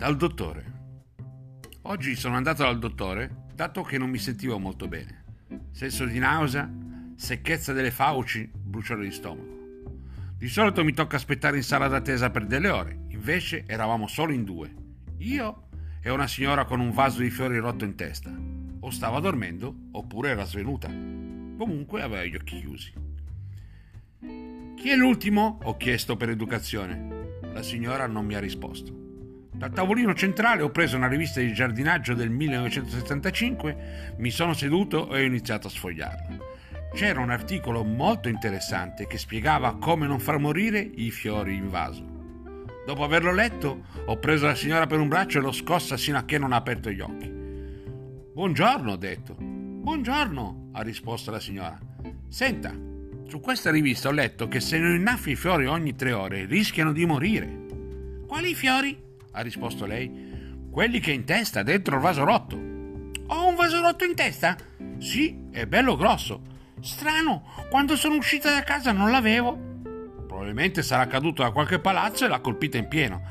Dal dottore. Oggi sono andato dal dottore dato che non mi sentivo molto bene. Senso di nausea, secchezza delle fauci, bruciore di stomaco. Di solito mi tocca aspettare in sala d'attesa per delle ore, invece eravamo solo in due. Io e una signora con un vaso di fiori rotto in testa. O stava dormendo oppure era svenuta. Comunque aveva gli occhi chiusi. Chi è l'ultimo? ho chiesto per educazione. La signora non mi ha risposto. Dal tavolino centrale ho preso una rivista di giardinaggio del 1975, mi sono seduto e ho iniziato a sfogliarla. C'era un articolo molto interessante che spiegava come non far morire i fiori in vaso. Dopo averlo letto, ho preso la signora per un braccio e l'ho scossa sino a che non ha aperto gli occhi. Buongiorno, ho detto. Buongiorno, ha risposto la signora. Senta, su questa rivista ho letto che se non innaffi i fiori ogni tre ore rischiano di morire. Quali fiori? Ha risposto lei. Quelli che in testa, dentro il vaso rotto. Ho un vaso rotto in testa? Sì, è bello grosso. Strano, quando sono uscita da casa non l'avevo. Probabilmente sarà caduto da qualche palazzo e l'ha colpita in pieno.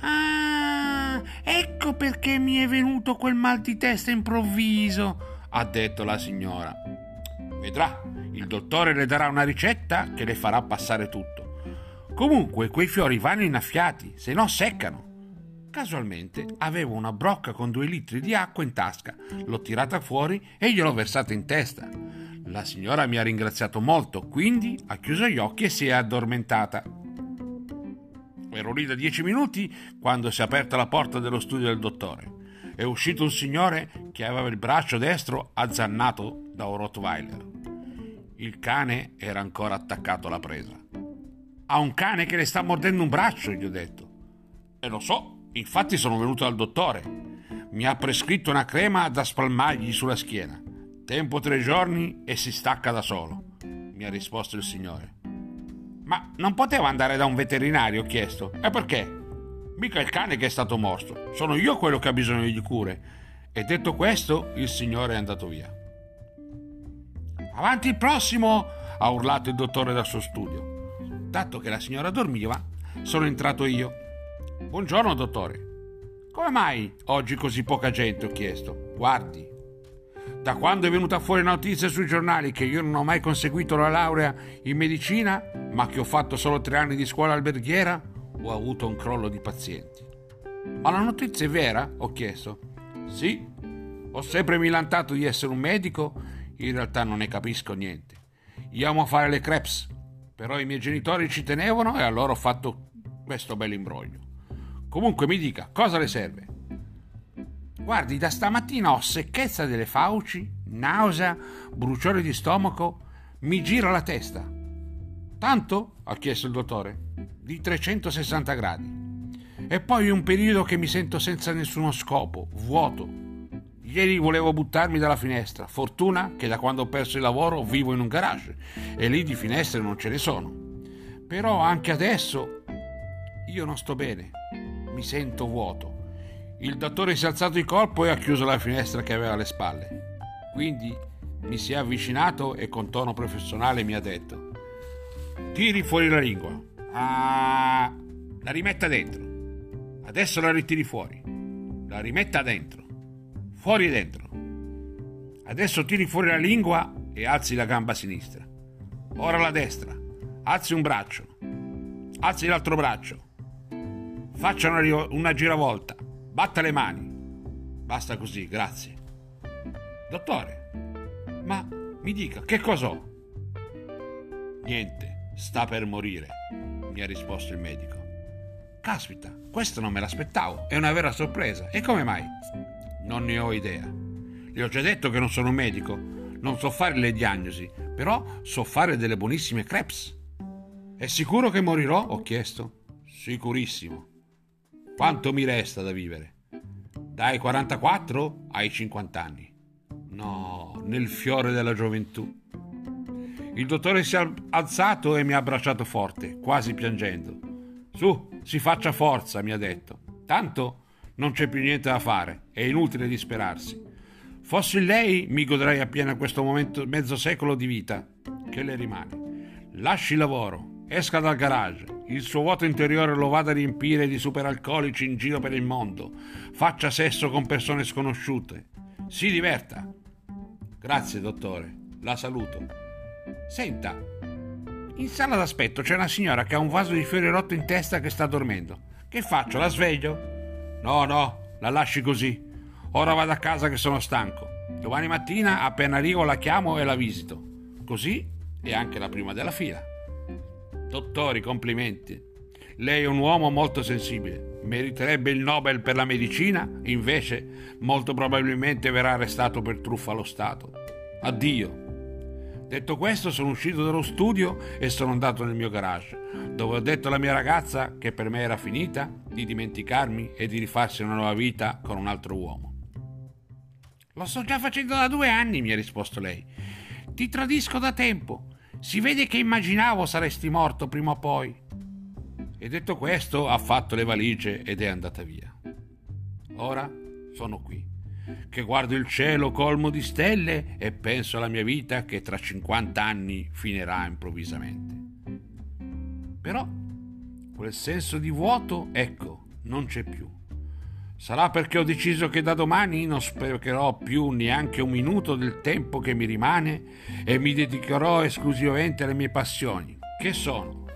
Ah, ecco perché mi è venuto quel mal di testa improvviso, ha detto la signora. Vedrà, il dottore le darà una ricetta che le farà passare tutto. Comunque, quei fiori vanno innaffiati, se no seccano. Casualmente avevo una brocca con due litri di acqua in tasca, l'ho tirata fuori e gliel'ho versata in testa. La signora mi ha ringraziato molto, quindi ha chiuso gli occhi e si è addormentata. Ero lì da dieci minuti quando si è aperta la porta dello studio del dottore. È uscito un signore che aveva il braccio destro azzannato da un Rottweiler. Il cane era ancora attaccato alla presa. Ha un cane che le sta mordendo un braccio, gli ho detto. E lo so, Infatti sono venuto dal dottore. Mi ha prescritto una crema da spalmargli sulla schiena. Tempo tre giorni e si stacca da solo, mi ha risposto il signore. Ma non poteva andare da un veterinario? ho chiesto. E perché? Mica il cane che è stato morto, sono io quello che ha bisogno di cure. E detto questo, il signore è andato via. Avanti il prossimo! ha urlato il dottore dal suo studio. Dato che la signora dormiva, sono entrato io Buongiorno, dottore. Come mai oggi così poca gente? ho chiesto. Guardi, da quando è venuta fuori la notizia sui giornali che io non ho mai conseguito la laurea in medicina, ma che ho fatto solo tre anni di scuola alberghiera, ho avuto un crollo di pazienti. Ma la notizia è vera? ho chiesto. Sì, ho sempre milantato di essere un medico, in realtà non ne capisco niente. Io amo fare le crepes, però i miei genitori ci tenevano e allora ho fatto questo bel imbroglio. Comunque mi dica, cosa le serve? Guardi, da stamattina ho secchezza delle fauci, nausea, bruciore di stomaco, mi gira la testa. Tanto? ha chiesto il dottore. Di 360 gradi. E poi un periodo che mi sento senza nessuno scopo, vuoto. Ieri volevo buttarmi dalla finestra, fortuna che da quando ho perso il lavoro vivo in un garage e lì di finestre non ce ne sono. Però anche adesso io non sto bene mi sento vuoto. Il dottore si è alzato di colpo e ha chiuso la finestra che aveva alle spalle. Quindi mi si è avvicinato e con tono professionale mi ha detto: Tiri fuori la lingua. Ah, la rimetta dentro. Adesso la ritiri fuori. La rimetta dentro. Fuori e dentro. Adesso tiri fuori la lingua e alzi la gamba sinistra. Ora la destra. Alzi un braccio. Alzi l'altro braccio. Faccia una, una giravolta. Batta le mani. Basta così, grazie. Dottore, ma mi dica, che cos'ho? Niente, sta per morire, mi ha risposto il medico. Caspita, questo non me l'aspettavo, è una vera sorpresa. E come mai? Non ne ho idea. Le ho già detto che non sono un medico, non so fare le diagnosi, però so fare delle buonissime crepes. È sicuro che morirò? ho chiesto. Sicurissimo. Quanto mi resta da vivere? Dai 44 ai 50 anni. No, nel fiore della gioventù. Il dottore si è alzato e mi ha abbracciato forte, quasi piangendo. Su, si faccia forza, mi ha detto. Tanto non c'è più niente da fare, è inutile disperarsi. Fossi lei, mi godrei appieno questo momento, mezzo secolo di vita che le rimane. Lasci il lavoro, esca dal garage, il suo vuoto interiore lo vada a riempire di superalcolici in giro per il mondo, faccia sesso con persone sconosciute, si diverta. Grazie, dottore, la saluto. Senta, in sala d'aspetto c'è una signora che ha un vaso di fiori rotto in testa che sta dormendo. Che faccio? La sveglio? No, no, la lasci così. Ora vado a casa che sono stanco. Domani mattina, appena arrivo, la chiamo e la visito. Così è anche la prima della fila. Dottori, complimenti. Lei è un uomo molto sensibile. Meriterebbe il Nobel per la medicina, invece molto probabilmente verrà arrestato per truffa allo Stato. Addio. Detto questo, sono uscito dallo studio e sono andato nel mio garage, dove ho detto alla mia ragazza che per me era finita di dimenticarmi e di rifarsi una nuova vita con un altro uomo. Lo sto già facendo da due anni, mi ha risposto lei. Ti tradisco da tempo. Si vede che immaginavo saresti morto prima o poi. E detto questo, ha fatto le valigie ed è andata via. Ora sono qui, che guardo il cielo colmo di stelle e penso alla mia vita che tra 50 anni finirà improvvisamente. Però quel senso di vuoto, ecco, non c'è più. Sarà perché ho deciso che da domani non sprecherò più neanche un minuto del tempo che mi rimane e mi dedicherò esclusivamente alle mie passioni, che sono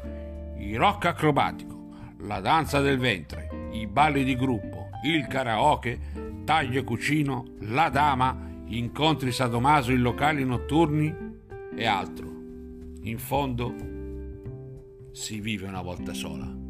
il rock acrobatico, la danza del ventre, i balli di gruppo, il karaoke, taglio e cucino, la dama, incontri sadomaso in locali notturni e altro. In fondo si vive una volta sola.